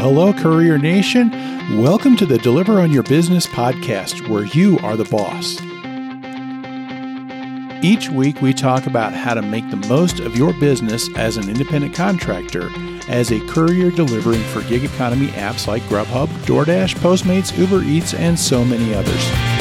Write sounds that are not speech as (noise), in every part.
hello, Courier Nation. Welcome to the Deliver on Your Business podcast, where you are the boss. Each week, we talk about how to make the most of your business as an independent contractor, as a courier delivering for gig economy apps like Grubhub, DoorDash, Postmates, Uber Eats, and so many others.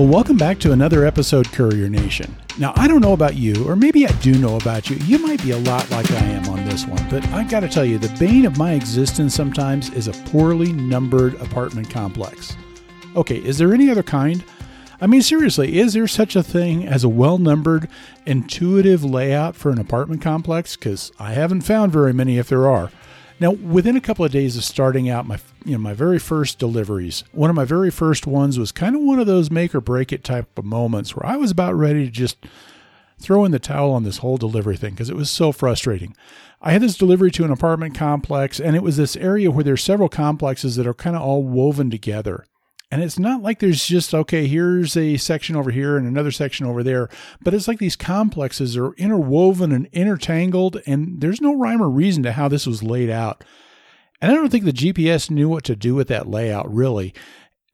Well, welcome back to another episode, Courier Nation. Now, I don't know about you, or maybe I do know about you. You might be a lot like I am on this one, but I got to tell you, the bane of my existence sometimes is a poorly numbered apartment complex. Okay, is there any other kind? I mean, seriously, is there such a thing as a well numbered, intuitive layout for an apartment complex? Because I haven't found very many if there are. Now, within a couple of days of starting out my you know my very first deliveries, one of my very first ones was kind of one of those make or break it type of moments where I was about ready to just throw in the towel on this whole delivery thing because it was so frustrating. I had this delivery to an apartment complex and it was this area where there's several complexes that are kind of all woven together. And it's not like there's just, okay, here's a section over here and another section over there, but it's like these complexes are interwoven and intertangled, and there's no rhyme or reason to how this was laid out. And I don't think the GPS knew what to do with that layout, really.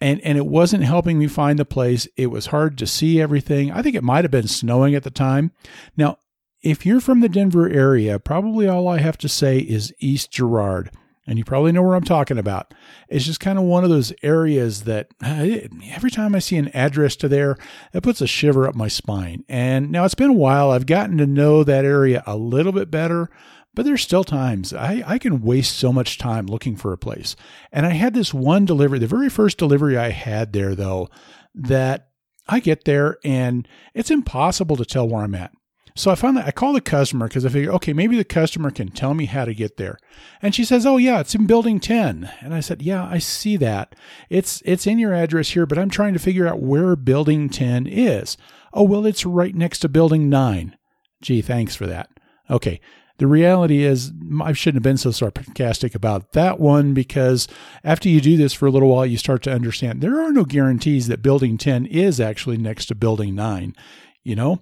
And, and it wasn't helping me find the place. It was hard to see everything. I think it might have been snowing at the time. Now, if you're from the Denver area, probably all I have to say is East Girard and you probably know where I'm talking about. It's just kind of one of those areas that every time I see an address to there, it puts a shiver up my spine. And now it's been a while. I've gotten to know that area a little bit better, but there's still times I, I can waste so much time looking for a place. And I had this one delivery, the very first delivery I had there, though, that I get there and it's impossible to tell where I'm at. So I found that I call the customer because I figure, okay, maybe the customer can tell me how to get there. And she says, "Oh yeah, it's in building 10." And I said, "Yeah, I see that. It's it's in your address here, but I'm trying to figure out where building 10 is." "Oh, well, it's right next to building 9." Gee, thanks for that. Okay. The reality is, I shouldn't have been so sarcastic about that one because after you do this for a little while, you start to understand there are no guarantees that building 10 is actually next to building 9. You know,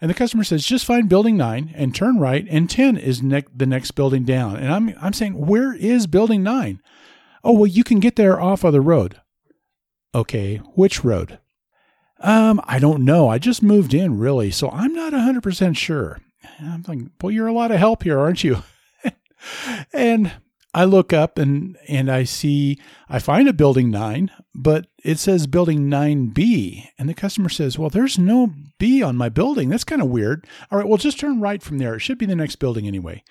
and the customer says, just find building nine and turn right, and 10 is ne- the next building down. And I'm, I'm saying, where is building nine? Oh, well, you can get there off of the road. Okay, which road? Um, I don't know. I just moved in, really, so I'm not 100% sure. I'm like, well, you're a lot of help here, aren't you? (laughs) and I look up and and I see I find a building 9, but it says building 9B and the customer says, "Well, there's no B on my building. That's kind of weird." All right, well, just turn right from there. It should be the next building anyway.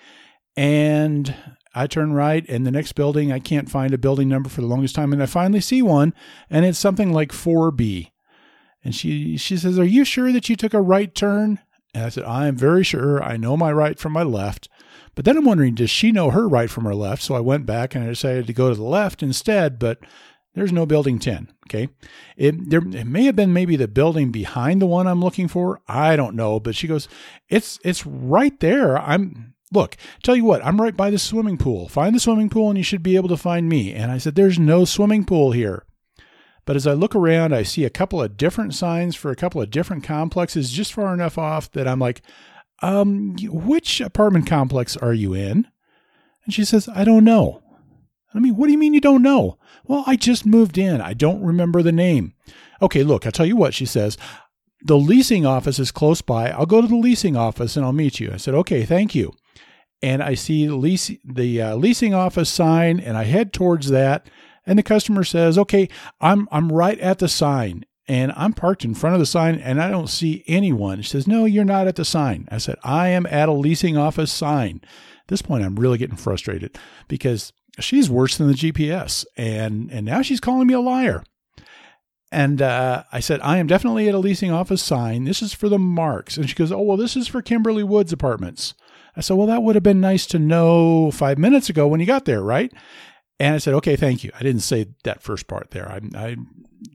And I turn right and the next building, I can't find a building number for the longest time and I finally see one and it's something like 4B. And she she says, "Are you sure that you took a right turn?" And I said, "I am very sure. I know my right from my left." But then I'm wondering, does she know her right from her left? So I went back and I decided to go to the left instead, but there's no building 10. Okay. It, there, it may have been maybe the building behind the one I'm looking for. I don't know. But she goes, it's, it's right there. I'm, look, tell you what, I'm right by the swimming pool. Find the swimming pool and you should be able to find me. And I said, there's no swimming pool here. But as I look around, I see a couple of different signs for a couple of different complexes just far enough off that I'm like, um, which apartment complex are you in? And she says, I don't know. I mean, what do you mean you don't know? Well, I just moved in. I don't remember the name. Okay, look, I'll tell you what, she says. The leasing office is close by. I'll go to the leasing office and I'll meet you. I said, okay, thank you. And I see the, lease, the uh, leasing office sign and I head towards that. And the customer says, okay, I'm, I'm right at the sign and I'm parked in front of the sign and I don't see anyone. She says, No, you're not at the sign. I said, I am at a leasing office sign. At this point, I'm really getting frustrated because she's worse than the GPS. And, and now she's calling me a liar. And uh, I said, I am definitely at a leasing office sign. This is for the marks. And she goes, Oh, well, this is for Kimberly Woods Apartments. I said, Well, that would have been nice to know five minutes ago when you got there, right? And I said, okay, thank you. I didn't say that first part there. I'm, I'm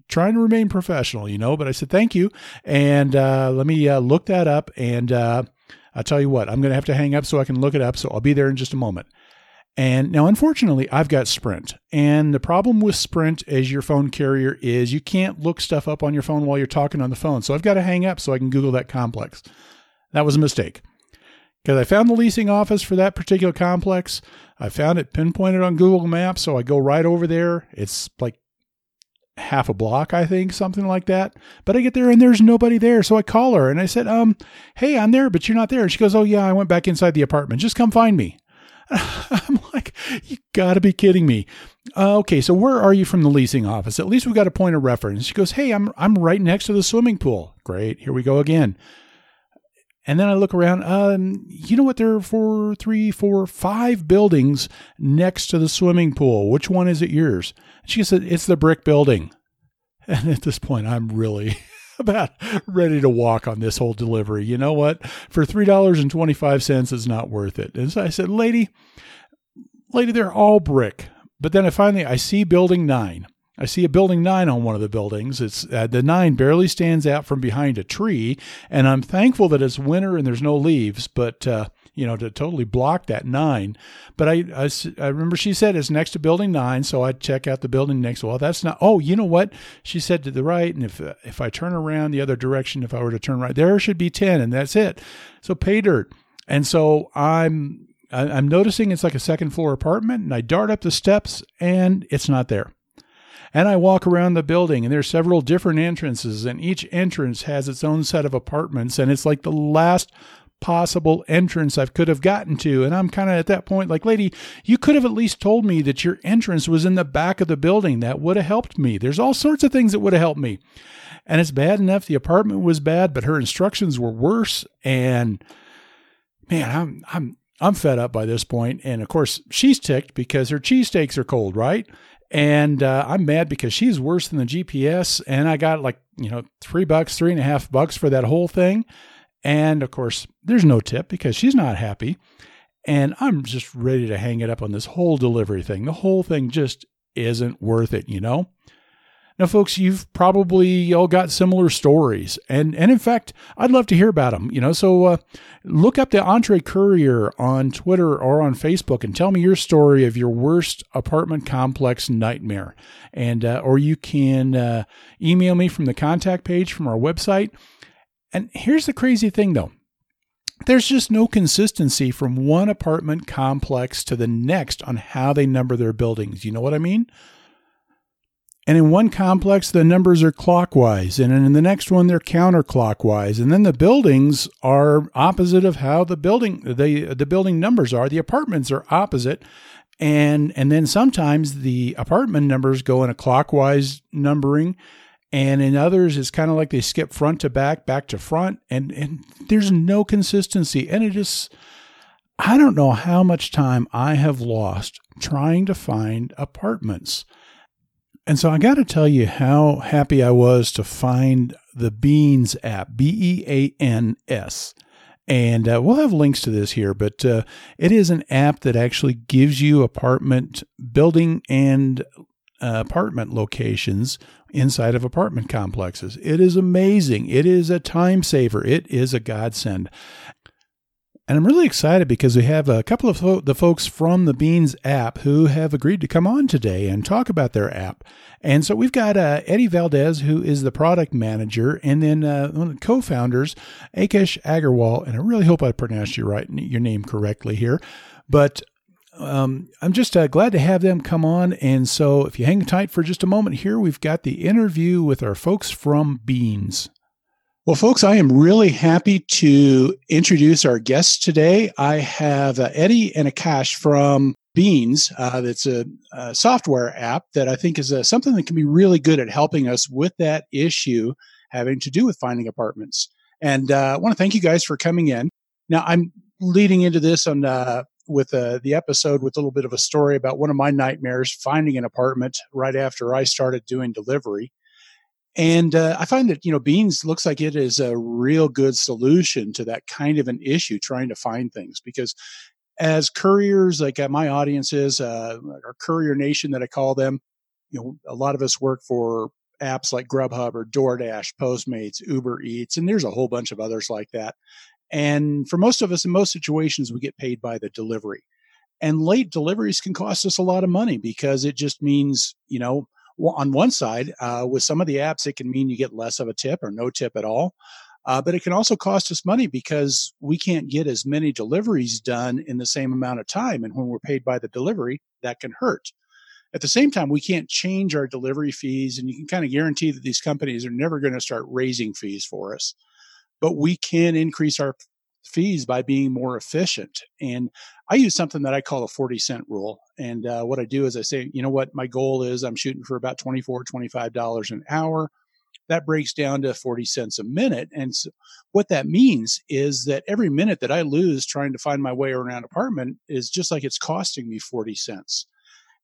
trying to remain professional, you know, but I said, thank you. And uh, let me uh, look that up. And uh, I'll tell you what, I'm going to have to hang up so I can look it up. So I'll be there in just a moment. And now, unfortunately, I've got Sprint. And the problem with Sprint as your phone carrier is you can't look stuff up on your phone while you're talking on the phone. So I've got to hang up so I can Google that complex. That was a mistake. Because I found the leasing office for that particular complex. I found it pinpointed on Google Maps, so I go right over there. It's like half a block, I think, something like that. But I get there and there's nobody there. So I call her and I said, um, hey, I'm there, but you're not there. And she goes, oh, yeah, I went back inside the apartment. Just come find me. (laughs) I'm like, you got to be kidding me. Uh, okay, so where are you from the leasing office? At least we got a point of reference. She goes, hey, I'm I'm right next to the swimming pool. Great, here we go again. And then I look around. Um, you know what? There are four, three, four, five buildings next to the swimming pool. Which one is it yours? She said, It's the brick building. (laughs) And at this point, I'm really (laughs) about ready to walk on this whole delivery. You know what? For $3.25, it's not worth it. And so I said, Lady, lady, they're all brick. But then I finally I see building nine. I see a building nine on one of the buildings. It's uh, the nine barely stands out from behind a tree, and I'm thankful that it's winter and there's no leaves. But uh, you know, to totally block that nine. But I, I, I, remember she said it's next to building nine, so I check out the building next. Well, that's not. Oh, you know what? She said to the right, and if uh, if I turn around the other direction, if I were to turn right, there should be ten, and that's it. So pay dirt. And so I'm I'm noticing it's like a second floor apartment, and I dart up the steps, and it's not there. And I walk around the building, and there's several different entrances, and each entrance has its own set of apartments, and it's like the last possible entrance I could have gotten to. And I'm kind of at that point like, lady, you could have at least told me that your entrance was in the back of the building. That would have helped me. There's all sorts of things that would have helped me. And it's bad enough the apartment was bad, but her instructions were worse. And man, I'm I'm I'm fed up by this point. And of course, she's ticked because her cheesesteaks are cold, right? And uh, I'm mad because she's worse than the GPS. And I got like, you know, three bucks, three and a half bucks for that whole thing. And of course, there's no tip because she's not happy. And I'm just ready to hang it up on this whole delivery thing. The whole thing just isn't worth it, you know? Now, folks, you've probably all got similar stories, and and in fact, I'd love to hear about them. You know, so uh, look up the EntreCourier on Twitter or on Facebook, and tell me your story of your worst apartment complex nightmare. And uh, or you can uh, email me from the contact page from our website. And here's the crazy thing, though. There's just no consistency from one apartment complex to the next on how they number their buildings. You know what I mean? And in one complex, the numbers are clockwise, and in the next one, they're counterclockwise. And then the buildings are opposite of how the building the the building numbers are. The apartments are opposite, and and then sometimes the apartment numbers go in a clockwise numbering, and in others, it's kind of like they skip front to back, back to front, and and there's no consistency. And it just I don't know how much time I have lost trying to find apartments. And so I got to tell you how happy I was to find the Beans app, B E A N S. And uh, we'll have links to this here, but uh, it is an app that actually gives you apartment building and uh, apartment locations inside of apartment complexes. It is amazing. It is a time saver. It is a godsend. And I'm really excited because we have a couple of the folks from the Beans app who have agreed to come on today and talk about their app. And so we've got uh, Eddie Valdez, who is the product manager, and then uh, one of the co-founders, Akesh Agarwal. And I really hope I pronounced your right your name correctly here. But um, I'm just uh, glad to have them come on. And so if you hang tight for just a moment here, we've got the interview with our folks from Beans. Well, folks, I am really happy to introduce our guests today. I have uh, Eddie and Akash from Beans. Uh, that's a, a, software app that I think is uh, something that can be really good at helping us with that issue having to do with finding apartments. And uh, I want to thank you guys for coming in. Now, I'm leading into this on uh, with uh, the episode with a little bit of a story about one of my nightmares finding an apartment right after I started doing delivery. And uh, I find that, you know, Beans looks like it is a real good solution to that kind of an issue, trying to find things. Because as couriers, like uh, my audience is, uh, our courier nation that I call them, you know, a lot of us work for apps like Grubhub or DoorDash, Postmates, Uber Eats, and there's a whole bunch of others like that. And for most of us, in most situations, we get paid by the delivery. And late deliveries can cost us a lot of money because it just means, you know, on one side, uh, with some of the apps, it can mean you get less of a tip or no tip at all. Uh, but it can also cost us money because we can't get as many deliveries done in the same amount of time. And when we're paid by the delivery, that can hurt. At the same time, we can't change our delivery fees, and you can kind of guarantee that these companies are never going to start raising fees for us. But we can increase our fees by being more efficient. And I use something that I call a 40 cent rule. And uh, what I do is I say, you know what, my goal is I'm shooting for about 24, $25 an hour. That breaks down to 40 cents a minute. And so what that means is that every minute that I lose trying to find my way around an apartment is just like it's costing me 40 cents.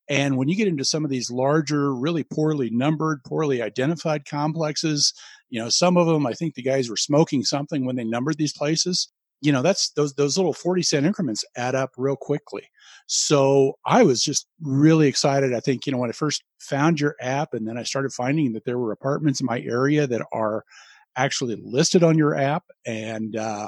And when you get into some of these larger, really poorly numbered, poorly identified complexes, you know, some of them, I think the guys were smoking something when they numbered these places. You know, that's those those little 40 cent increments add up real quickly. So I was just really excited. I think, you know, when I first found your app and then I started finding that there were apartments in my area that are actually listed on your app and uh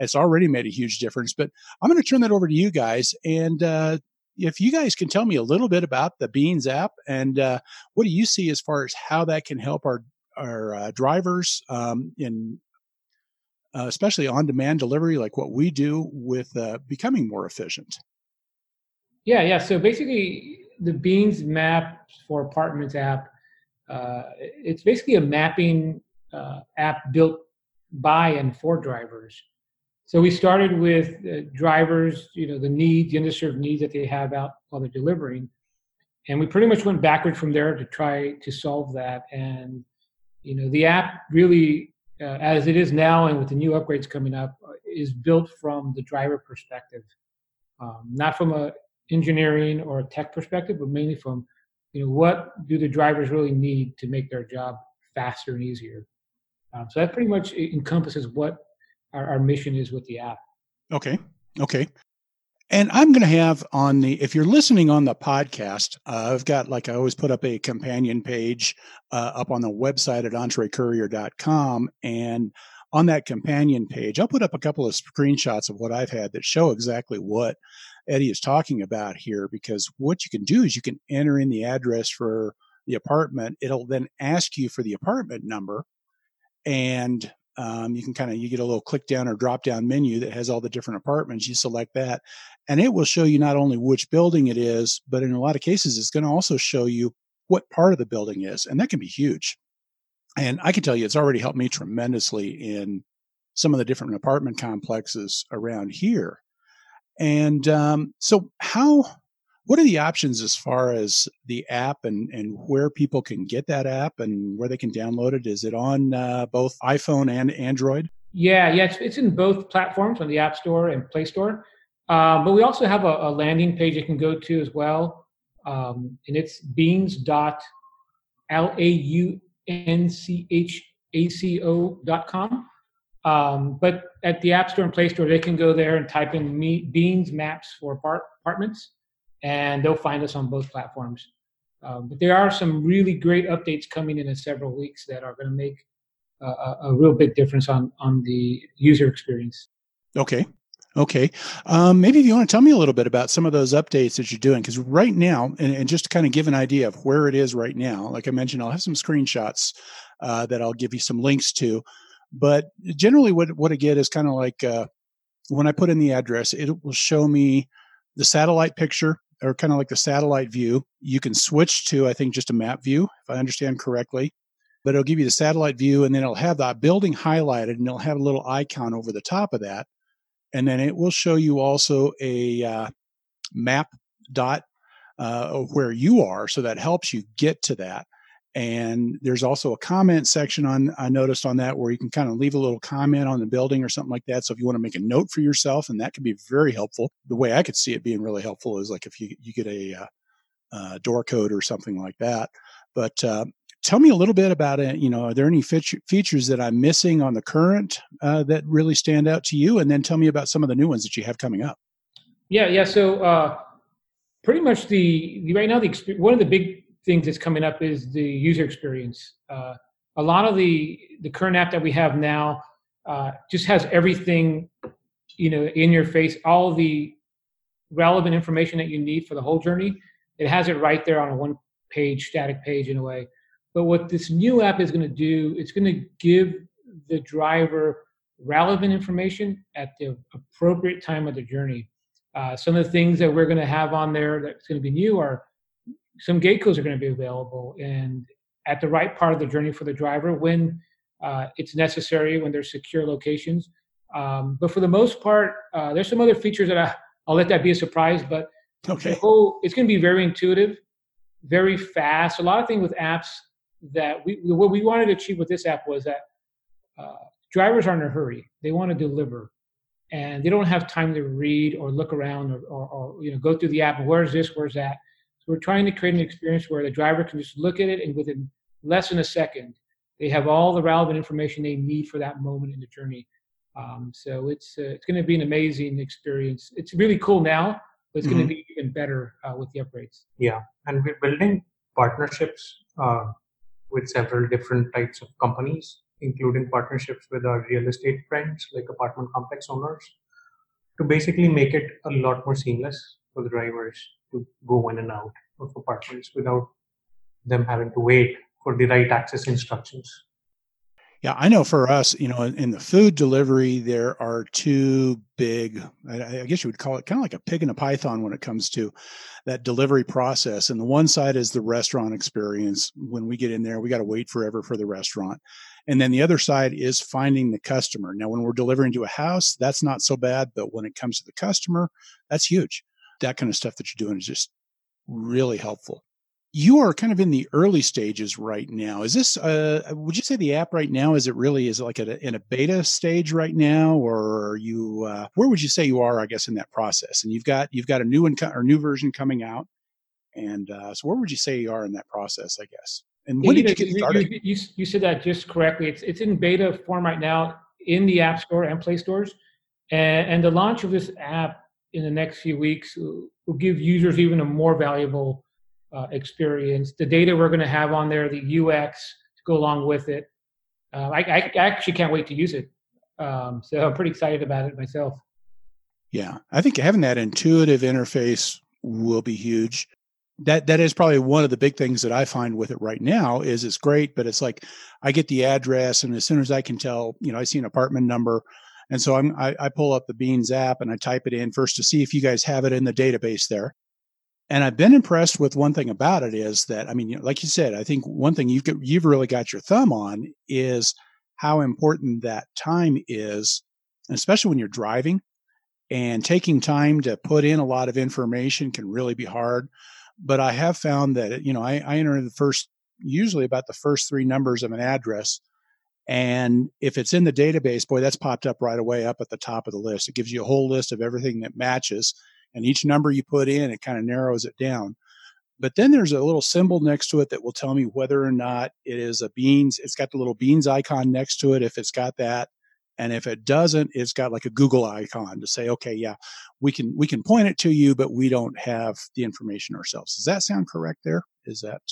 it's already made a huge difference. But I'm going to turn that over to you guys and uh, if you guys can tell me a little bit about the Beans app and uh, what do you see as far as how that can help our our uh, drivers um, in uh, especially on demand delivery, like what we do with uh, becoming more efficient. Yeah, yeah. So basically, the Beans Map for Apartments app, uh, it's basically a mapping uh, app built by and for drivers. So we started with uh, drivers, you know, the needs, the underserved needs that they have out while they're delivering, and we pretty much went backward from there to try to solve that. And you know, the app really, uh, as it is now, and with the new upgrades coming up, uh, is built from the driver perspective, um, not from a engineering or a tech perspective, but mainly from, you know, what do the drivers really need to make their job faster and easier. Um, so that pretty much encompasses what our, our mission is with the app. Okay. Okay. And I'm going to have on the, if you're listening on the podcast, uh, I've got, like I always put up a companion page uh, up on the website at entrecourier.com. And on that companion page, I'll put up a couple of screenshots of what I've had that show exactly what Eddie is talking about here. Because what you can do is you can enter in the address for the apartment. It'll then ask you for the apartment number. And um, you can kind of you get a little click down or drop down menu that has all the different apartments you select that and it will show you not only which building it is but in a lot of cases it's going to also show you what part of the building is and that can be huge. And i can tell you it's already helped me tremendously in some of the different apartment complexes around here. And um, so how what are the options as far as the app and, and where people can get that app and where they can download it? Is it on uh, both iPhone and Android? Yeah, yeah, it's, it's in both platforms on the App Store and Play Store. Um, but we also have a, a, landing page you can go to as well. Um, and it's beans.launchaco.com. Um, but at the App Store and Play Store, they can go there and type in me, Beans Maps for apart- apartments and they'll find us on both platforms. Um, but there are some really great updates coming in in several weeks that are going to make a, a, real big difference on on the user experience. Okay. Okay. Um, maybe if you want to tell me a little bit about some of those updates that you're doing, because right now, and, and, just to kind of give an idea of where it is right now, like I mentioned, I'll have some screenshots uh, that I'll give you some links to. But generally, what, what I get is kind of like uh, when I put in the address, it will show me the satellite picture or kind of like the satellite view. You can switch to, I think, just a map view, if I understand correctly. But it'll give you the satellite view, and then it'll have that building highlighted, and it'll have a little icon over the top of that. And then it will show you also a uh, map dot uh, of where you are, so that helps you get to that. And there's also a comment section on I noticed on that where you can kind of leave a little comment on the building or something like that. So if you want to make a note for yourself, and that could be very helpful. The way I could see it being really helpful is like if you you get a uh, uh, door code or something like that. But uh, tell me a little bit about it. You know, are there any feature, features that I'm missing on the current uh, that really stand out to you? And then tell me about some of the new ones that you have coming up. Yeah, yeah. So uh, pretty much the right now the one of the big things that's coming up is the user experience. Uh, a lot of the the current app that we have now uh, just has everything, you know, in your face, all the relevant information that you need for the whole journey. It has it right there on a one page static page in a way. But what this new app is going to do, it's going to give the driver relevant information at the appropriate time of the journey. Uh, some of the things that we're going to have on there that's going to be new are some gate codes are going to be available and at the right part of the journey for the driver when uh, it's necessary, when there's secure locations. Um, but for the most part, uh, there's some other features that I, will let that be a surprise. But okay. whole, it's going to be very intuitive, very fast. A lot of things with apps that we what we wanted to achieve with this app was that uh, drivers aren't in a hurry. They want to deliver, and they don't have time to read or look around or, or, or you know go through the app. Where's this? Where's that? We're trying to create an experience where the driver can just look at it and within less than a second, they have all the relevant information they need for that moment in the journey. Um, so it's uh, it's going to be an amazing experience. It's really cool now, but it's mm-hmm. going to be even better uh, with the upgrades. Yeah, and we're building partnerships uh, with several different types of companies, including partnerships with our real estate friends, like apartment complex owners, to basically make it a lot more seamless for the drivers to go in and out of apartments without them having to wait for the right access instructions. Yeah, I know for us, you know, in, in the food delivery, there are two big, I, I, guess you would call it kind of like a pig and a python when it comes to that delivery process. And the one side is the restaurant experience. When we get in there, we got to wait forever for the restaurant. And then the other side is finding the customer. Now, when we're delivering to a house, that's not so bad. But when it comes to the customer, that's huge. That kind of stuff that you're doing is just really helpful you are kind of in the early stages right now. Is this, uh, would you say the app right now, is it really, is it like a, in a beta stage right now? Or are you, uh, where would you say you are, I guess, in that process? And you've got, you've got a new one or new version coming out. And uh, so where would you say you are in that process, I guess? And when you did you get started? You, you, you, said that just correctly. It's, it's in beta form right now in the App Store and Play Stores. And, and the launch of this app in the next few weeks will give users even a more valuable uh, experience, the data we're going to have on there, the UX to go along with it. Uh, I, I, actually can't wait to use it. Um, so I'm pretty excited about it myself. Yeah, I think having that intuitive interface will be huge. That that is probably one of the big things that I find with it right now is it's great, but it's like I get the address, and as soon as I can tell, you know, I see an apartment number, and so I'm, I, I pull up the Beans app and I type it in first to see if you guys have it in the database there. And I've been impressed with one thing about it is that I mean, like you said, I think one thing you've got, you've really got your thumb on is how important that time is, especially when you're driving and taking time to put in a lot of information can really be hard. But I have found that you know I, I enter the first usually about the first three numbers of an address. And if it's in the database, boy, that's popped up right away up at the top of the list. It gives you a whole list of everything that matches and each number you put in, it kind of narrows it down. But then there's a little symbol next to it that will tell me whether or not it is a beans. It's got the little beans icon next to it if it's got that. And if it doesn't, it's got like a Google icon to say, okay, yeah, we can we can point it to you, but we don't have the information ourselves. Does that sound correct? There is that.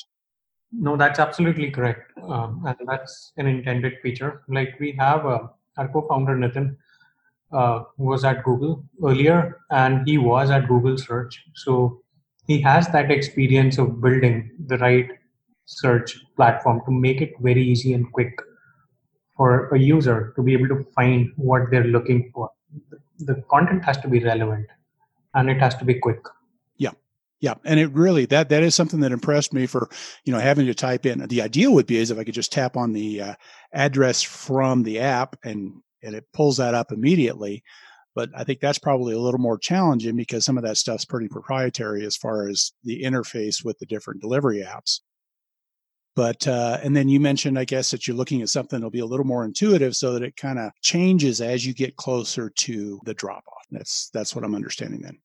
No, that's absolutely correct, um, and that's an intended feature. Like we have uh, our co-founder Nitin uh, was at Google earlier, and he was at Google Search. So he has that experience of building the right search platform to make it very easy and quick for a user to be able to find what they're looking for. The content has to be relevant and it has to be quick. Yeah. And it really, that, that is something that impressed me for, you know, having to type in the ideal would be is if I could just tap on the uh, address from the app and and it pulls that up immediately. But I think that's probably a little more challenging because some of that stuff's pretty proprietary as far as the interface with the different delivery apps. But uh, and then you mentioned, I guess, that you're looking at something that'll be a little more intuitive, so that it kind of changes as you get closer to the drop off. That's that's what I'm understanding then.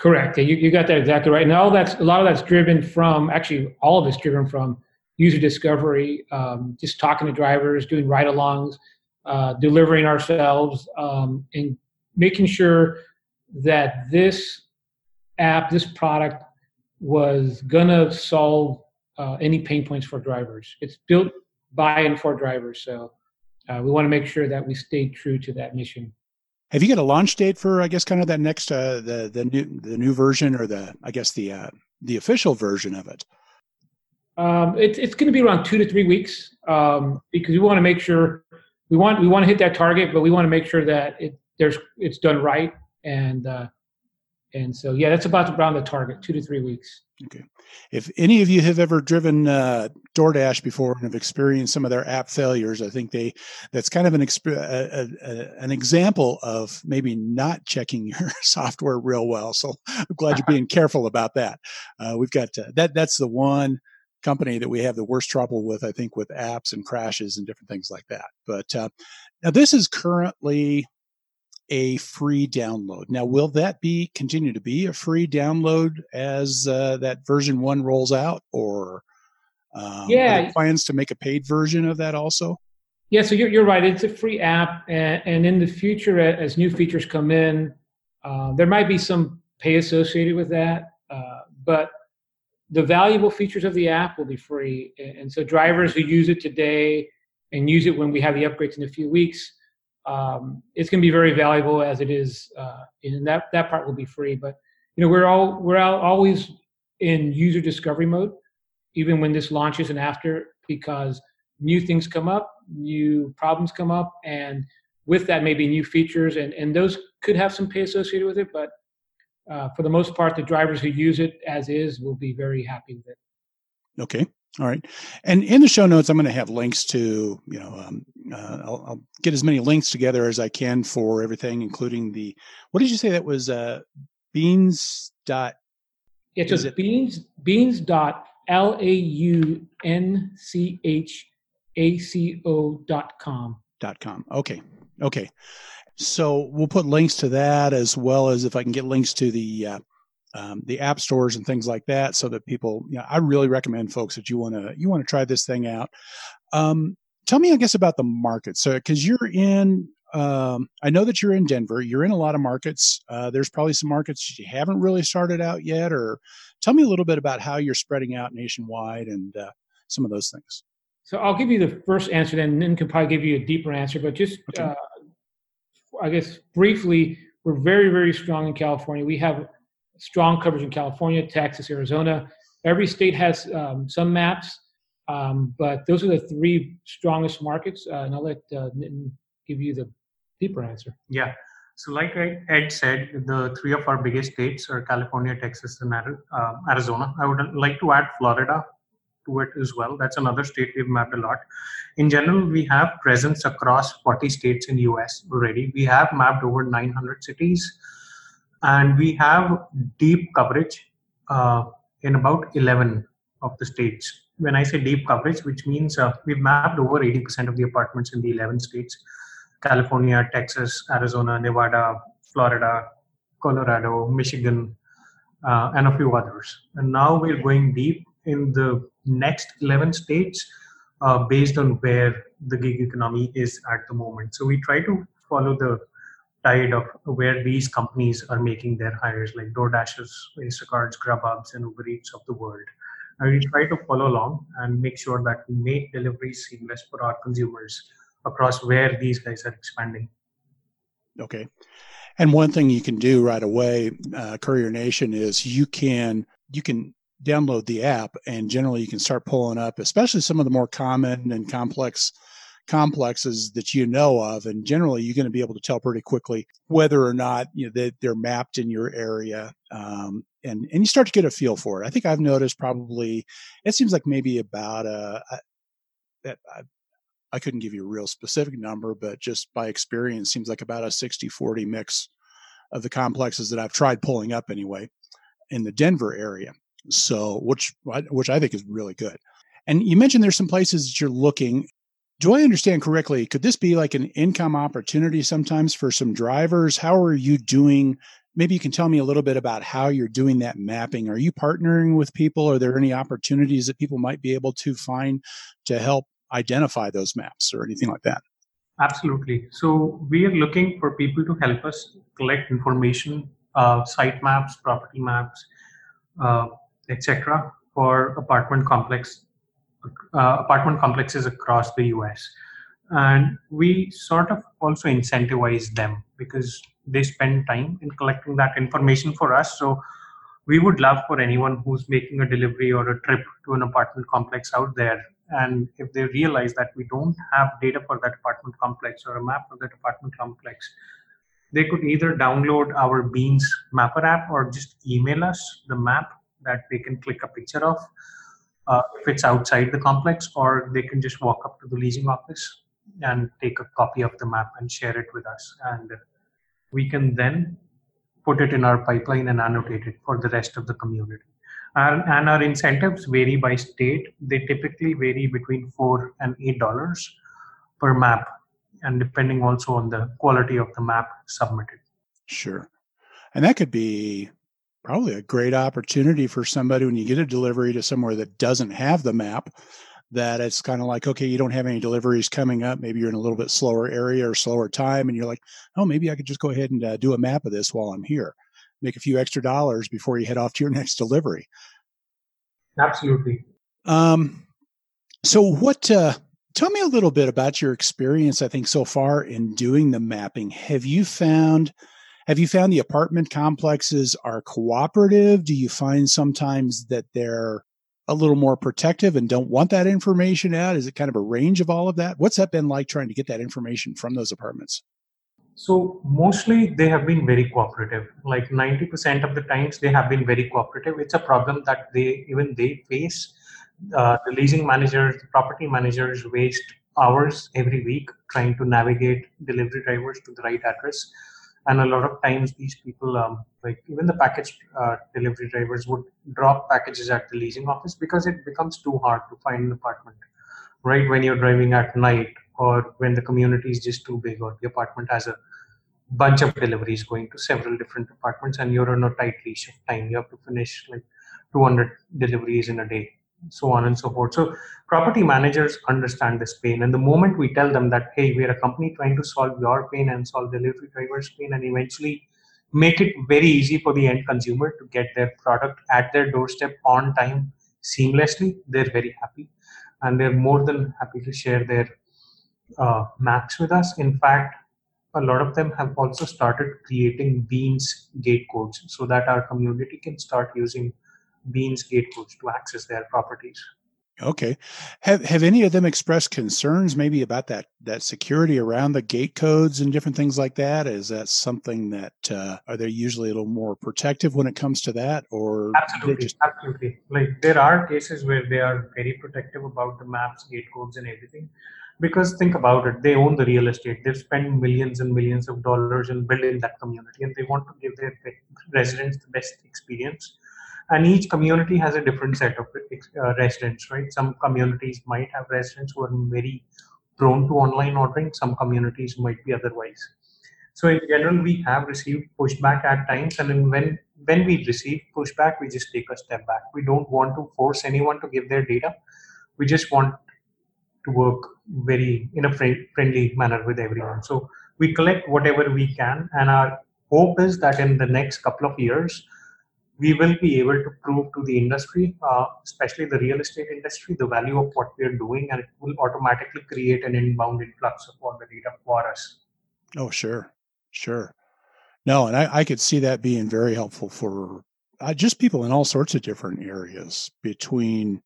Correct. You, you got that exactly right. And all that's a lot of that's driven from actually all of it's driven from user discovery, um, just talking to drivers, doing ride-alongs, uh, delivering ourselves um, and making sure that this app, this product was gonna solve uh, any pain points for drivers. It's built by and for drivers, so uh, we want to make sure that we stay true to that mission. Have you got a launch date for, I guess, kind of that next uh, the the new the new version or the I guess the uh, the official version of it? Um, it, it's going to be around two to three weeks um, because we want to make sure we want we want to hit that target, but we want to make sure that it there's it's done right and uh, and so yeah, that's about around the target, two to three weeks. Okay. If any of you have ever driven uh, DoorDash before and have experienced some of their app failures, I think they that's kind of an exp- a, a, an example of maybe not checking (laughs) your software real well. So I'm glad you're being careful about that. Uh, we've got uh, that. That's the one company that we have the worst trouble with, I think, with apps and crashes and different things like that. But uh, now this is currently a free download. Now, will that be continue to be a free download as uh, that version one rolls out, or um, yeah, plans to make a paid version of that also? Yeah, so you're, you're right. It's a free app, and, and in the future, as new features come in, uh, there might be some pay associated with that, uh, but the valuable features of the app will be free. And so drivers who use it today and use it when we have the upgrades in a few weeks um, it's going to be very valuable as it is, uh, and that that part will be free. But you know, we're all we're all, always in user discovery mode, even when this launches and after, because new things come up, new problems come up, and with that, maybe new features, and and those could have some pay associated with it. But uh, for the most part, the drivers who use it as is will be very happy with it. Okay. All right. And in the show notes, I'm going to have links to, you know, um, uh, I'll, I'll, get as many links together as I can for everything, including the, what did you say that was uh, beans dot? Yeah, just it? beans, beans dot L A U N C H A C O dot com. Dot com. Okay. Okay. So we'll put links to that as well as if I can get links to the, uh, um, the app stores and things like that so that people you know i really recommend folks that you want to you want to try this thing out. Um, tell me i guess about the market. So because you're in um, i know that you're in denver. You're in a lot of markets. Uh, there's probably some markets you haven't really started out yet or tell me a little bit about how you're spreading out nationwide and uh, some of those things. So i'll give you the first answer then then can probably give you a deeper answer but just okay. uh, i guess briefly we're very very strong in california. We have strong coverage in California, Texas, Arizona. Every state has um, some maps, um, but those are the three strongest markets. Uh, and I'll let uh, Nitin give you the deeper answer. Yeah. So, like Ed said, the three of our biggest states are California, Texas, and uh, Arizona. I would like to add Florida to it as well. That's another state we've mapped a lot. In general, we have presence across 40 states in the US already. We have mapped over 900 cities and we have deep coverage uh, in about 11 of the states. When I say deep coverage, which means uh, we've mapped over 80% of the apartments in the 11 states California, Texas, Arizona, Nevada, Florida, Colorado, Michigan, uh, and a few others. And now we're going deep in the next 11 states uh, based on where the gig economy is at the moment. So we try to follow the tide of where these companies are making their hires, like DoorDash's, Instacart's, Grubhub's, and Uber Eats of the world. And we try to follow along and make sure that we make deliveries seamless for our consumers across where these guys are expanding. Okay. And one thing you can do right away, uh, Courier Nation, is you can you can download the app, and generally you can start pulling up, especially some of the more common and complex complexes that you know of and generally you're going to be able to tell pretty quickly whether or not you know they, they're mapped in your area um, and and you start to get a feel for it. I think i've noticed probably it seems like maybe about a, a that I, I couldn't give you a real specific number but just by experience seems like about a 60 40 mix of the complexes that i've tried pulling up anyway in the denver area. So which which i think is really good. And you mentioned there's some places that you're looking do I understand correctly? Could this be like an income opportunity sometimes for some drivers? How are you doing? Maybe you can tell me a little bit about how you're doing that mapping. Are you partnering with people? Are there any opportunities that people might be able to find to help identify those maps or anything like that? Absolutely. So we are looking for people to help us collect information, uh, site maps, property maps, uh, etc., for apartment complex uh, apartment complexes across the US. And we sort of also incentivize them because they spend time in collecting that information for us. So we would love for anyone who's making a delivery or a trip to an apartment complex out there and if they realize that we don't have data for that apartment complex or a map for that apartment complex, they could either download our Beans Mapper app or just email us the map that they can click a picture of uh, if it's outside the complex, or they can just walk up to the leasing office and take a copy of the map and share it with us. And we can then put it in our pipeline and annotate it for the rest of the community. And, and our incentives vary by state. They typically vary between four and eight dollars per map, and depending also on the quality of the map submitted. Sure. And that could be probably a great opportunity for somebody when you get a delivery to somewhere that doesn't have the map that it's kind of like okay you don't have any deliveries coming up. Maybe you're in a little bit slower area or slower time and you're like oh maybe i could just go ahead and uh, do a map of this while i'm here. Make a few extra dollars before you head off to your (laughs) next delivery. Absolutely. Um so what uh tell me a little bit about your experience i think so far in doing the mapping. Have you found have you found the apartment complexes are cooperative do you find sometimes that they're a little more protective and don't want that information out? Is it kind of a range of all of that? What's that been like trying to get that information from those apartments? So mostly they have been very cooperative. Like 90% of the times they have been very cooperative. It's a problem that they even they face. Uh, the leasing managers, property managers waste hours every week trying to navigate delivery drivers to the right address and a lot of times these people um, like even the package uh, delivery drivers would drop packages at the leasing office because it becomes too hard to find an apartment. Right when you're driving at night or when the community is just too big or the apartment has a bunch of deliveries going to several different apartments and you're on a tight leash of time you have to finish like 200 deliveries in a day so on and so forth. So property managers understand this pain. And the moment we tell them that, hey, we're a company trying to solve your pain and solve delivery drivers' pain and eventually make it very easy for the end consumer to get their product at their doorstep on time seamlessly, they're very happy. And they're more than happy to share their uh, maps with us. In fact, a lot of them have also started creating Beans gate codes so that our community can start using Beans gate codes to access their properties. Okay. Have have any of them expressed concerns maybe about that that security around the gate codes and different things like that? Is that something that uh, are they usually a little more protective when it comes to that, or absolutely, just... absolutely. Like there are cases where they are very protective about the maps, gate codes, and everything, because think about it, they own the real estate. They've spent millions and millions of dollars in building that community, and they want to give their residents the best experience and each community has a different set of uh, residents right? Some communities might have residents who are very prone to online ordering. Some communities might be otherwise. So in general we have received pushback at times. And when when we receive pushback we just take a step back. We don't want to force anyone to give their data. We just want to work very in a friendly manner with everyone. So we collect whatever we can. And our hope is that in the next couple of years we will be able to prove to the industry, uh, especially the real estate industry, the value of what we are doing, and it will automatically create an inbound influx of all the data for us. Oh, sure, sure. No, and I, I could see that being very helpful for uh, just people in all sorts of different areas between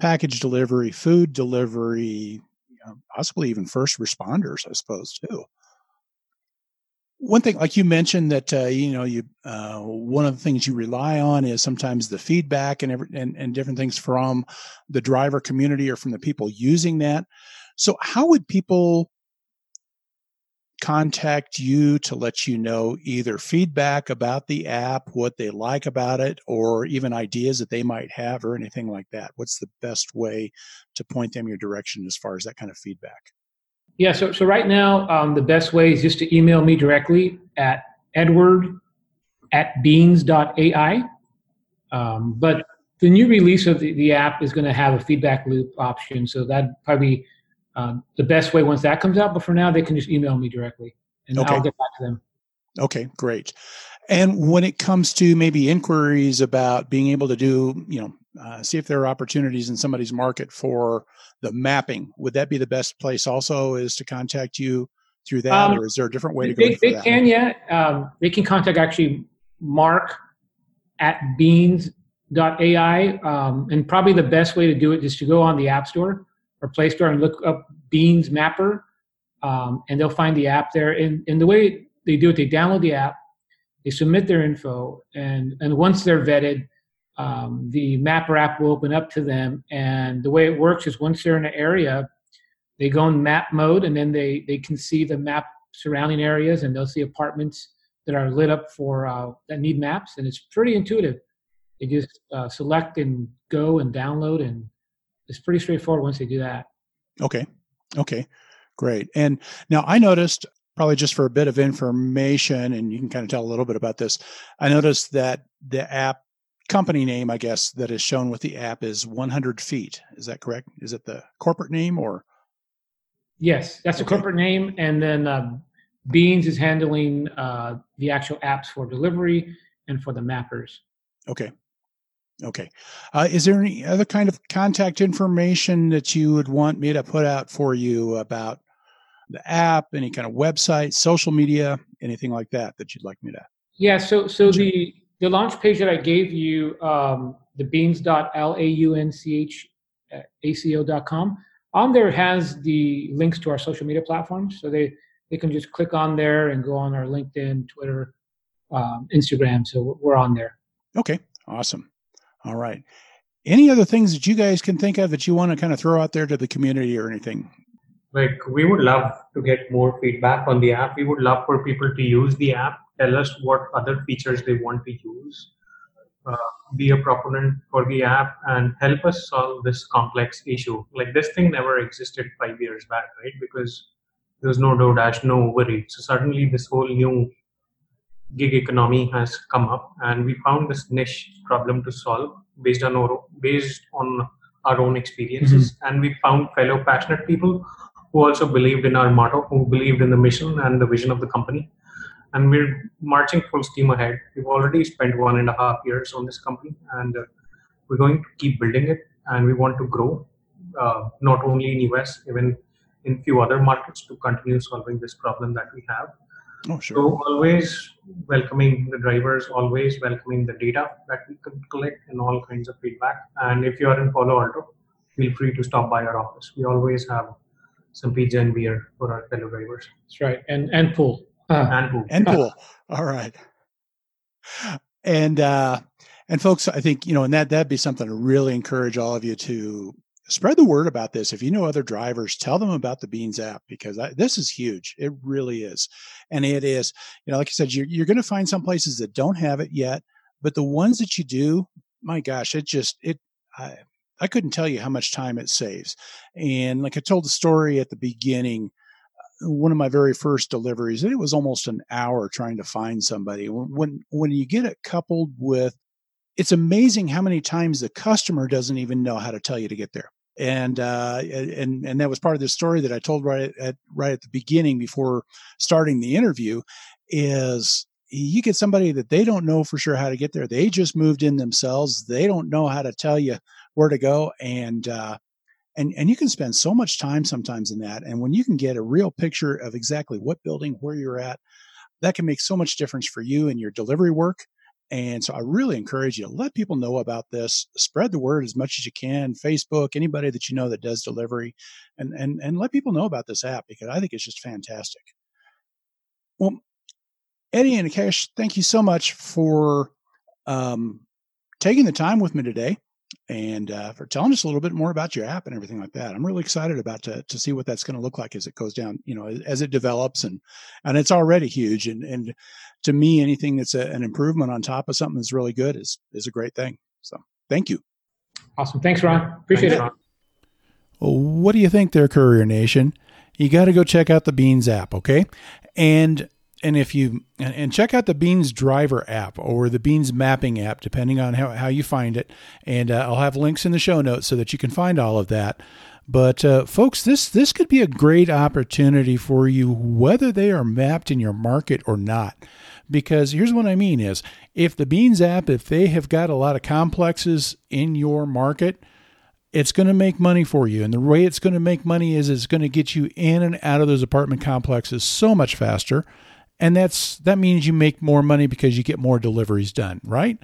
package delivery, food delivery, you know, possibly even first responders, I suppose, too one thing like you mentioned that uh, you know you uh, one of the things you rely on is sometimes the feedback and, every, and and different things from the driver community or from the people using that. So how would people contact you to let you know either feedback about the app what they like about it or even ideas that they might have or anything like that? What's the best way to point them your direction as far as that kind of feedback yeah, so, so right now, um, the best way is just to email me directly at edward at beans.ai. Um, but the new release of the, the app is going to have a feedback loop option. So that probably uh, the best way once that comes out. But for now, they can just email me directly and okay. I'll get back to them. Okay, great. And when it comes to maybe inquiries about being able to do, you know, uh, see if there are opportunities in somebody's market for the mapping. Would that be the best place also is to contact you through that um, or is there a different way to they, go? They can, yeah. Um, they can contact actually Mark at Beans AI, um, and probably the best way to do it is to go on the App Store or Play Store and look up Beans Mapper, um, and they'll find the app there. And, and the way they do it, they download the app, they submit their info, and, and once they're vetted, um, the Mapper app will open up to them. And the way it works is once they're in an area, they go in map mode, and then they, they can see the map surrounding areas, and they'll see apartments that are lit up for uh, that need maps, and it's pretty intuitive. They just uh, select and go and download, and it's pretty straightforward once they do that. Okay, okay, great. And now I noticed, probably just for a bit of information, and you can kind of tell a little bit about this. I noticed that the app company name, I guess, that is shown with the app is 100 feet. Is that correct? Is it the corporate name or? Yes, that's okay. the corporate name, and then uh, Beans is handling uh, the actual apps for delivery and for the mappers. Okay. Okay. Uh, is there any other kind of contact information that you would want me to put out for you about the app, any kind of website, social media, anything like that that you'd like me to? Yeah. So, so the the launch page that I gave you, um, the beans.launchaco.com, on there has the links to our social media platforms. So they they can just click on there and go on our LinkedIn, Twitter, um, Instagram. So we're on there. Okay, awesome. All right. Any other things that you guys can think of that you want to kind of throw out there to the community or anything? Like we would love to get more feedback on the app. We would love for people to use the app, tell us what other features they want to use, uh, be a proponent for the app, and help us solve this complex issue. Like this thing never existed five years back, right? Because there was no DoorDash, no Uber Eats. So suddenly this whole new gig economy has come up, and we found this niche problem to solve based on our based on our own experiences, mm-hmm. and we found fellow passionate people who also believed in our motto, who believed in the mission and the vision of the company, and we're marching full steam ahead. We've already spent one and a half years on this company, and uh, we're going to keep building it, and we want to grow uh, not only in US, even in few other markets to continue solving this problem that we have. Oh, sure. So always welcoming the drivers, always welcoming the data that we can collect and all kinds of feedback. And if you are in Palo Alto, feel free to stop by our office. We always have some pizza and beer for our fellow drivers. That's right, and and pool. Uh, and pool. And (laughs) pool. all right. And uh, and folks, I think you know, and that that'd be something to really encourage all of you to spread the word about this. If you know other drivers, tell them about the Beans app because I, this is huge. It really is. And it is, you know, like I said, you're, you're going to find some places that don't have it yet, but the ones that you do, my gosh, it just, it, I, I couldn't tell you how much time it saves. And like I told the story at the beginning, one of my very first deliveries, and it was almost an hour trying to find somebody. When, when you get it coupled with it's amazing how many times the customer doesn't even know how to tell you to get there. And uh, and and that was part of the story that I told right at right at the beginning before starting the interview is you get somebody that they don't know for sure how to get there. They just moved in themselves. They don't know how to tell you where to go. And uh, and and you can spend so much time sometimes in that. And when you can get a real picture of exactly what building where you're at that can make so much difference for you and your delivery work. And so I really encourage you to let people know about this, spread the word as much as you can, Facebook, anybody that you know that does delivery, and and and let people know about this app because I think it's just fantastic. Well, Eddie and Akash, thank you so much for um, taking the time with me today and uh, for telling us a little bit more about your app and everything like that. I'm really excited about to to see what that's going to look like as it goes down, you know, as it develops and and it's already huge. And and to me, anything that's a, an improvement on top of something that's really good is is a great thing. So thank you. Awesome. Thanks, Ron. Appreciate Thanks, it. Ron. Well, what do you think there, Courier Nation? You got to go check out the Beans app, okay? And and if you and check out the Beans Driver app or the Beans Mapping app, depending on how, how you find it. And uh, I'll have links in the show notes so that you can find all of that. But uh, folks, this this could be a great opportunity for you, whether they are mapped in your market or not. Because here's what I mean: is if the Beans app, if they have got a lot of complexes in your market, it's going to make money for you. And the way it's going to make money is it's going to get you in and out of those apartment complexes so much faster and that's that means you make more money because you get more deliveries done, right?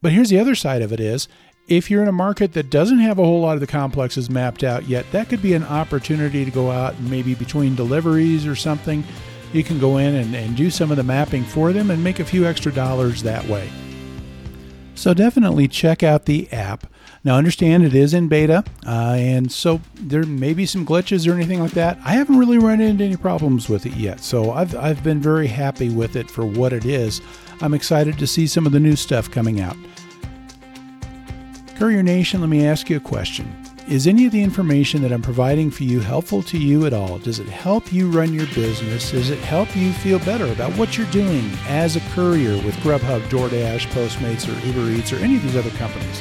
But here's the other side of it is if you're in a market that doesn't have a whole lot of the complexes mapped out yet, that could be an opportunity to go out and maybe between deliveries or something, you can go in and, and do some of the mapping for them and make a few extra dollars that way. So definitely check out the app. Now, understand it is in beta, uh, and so there may be some glitches or anything like that. I haven't really run into any problems with it yet, so I've, I've been very happy with it for what it is. I'm excited to see some of the new stuff coming out. Courier Nation, let me ask you a question. Is any of the information that I'm providing for you helpful to you at all? Does it help you run your business? Does it help you feel better about what you're doing as a courier with Grubhub, DoorDash, Postmates, or Uber Eats, or any of these other companies?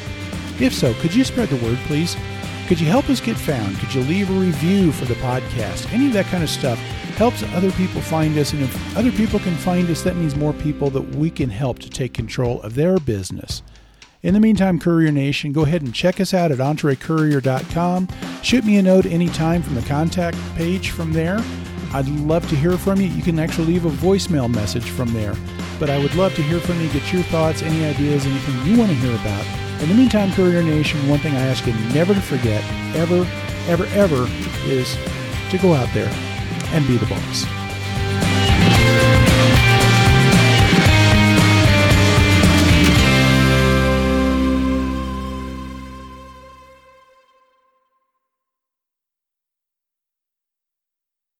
If so, could you spread the word, please? Could you help us get found? Could you leave a review for the podcast? Any of that kind of stuff helps other people find us. And if other people can find us, that means more people that we can help to take control of their business. In the meantime, Courier Nation, go ahead and check us out at entrecourier.com. Shoot me a note anytime from the contact page from there. I'd love to hear from you. You can actually leave a voicemail message from there. But I would love to hear from you, get your thoughts, any ideas, anything you want to hear about. In the meantime, Courier Nation, one thing I ask you never to forget, ever, ever, ever, is to go out there and be the boss.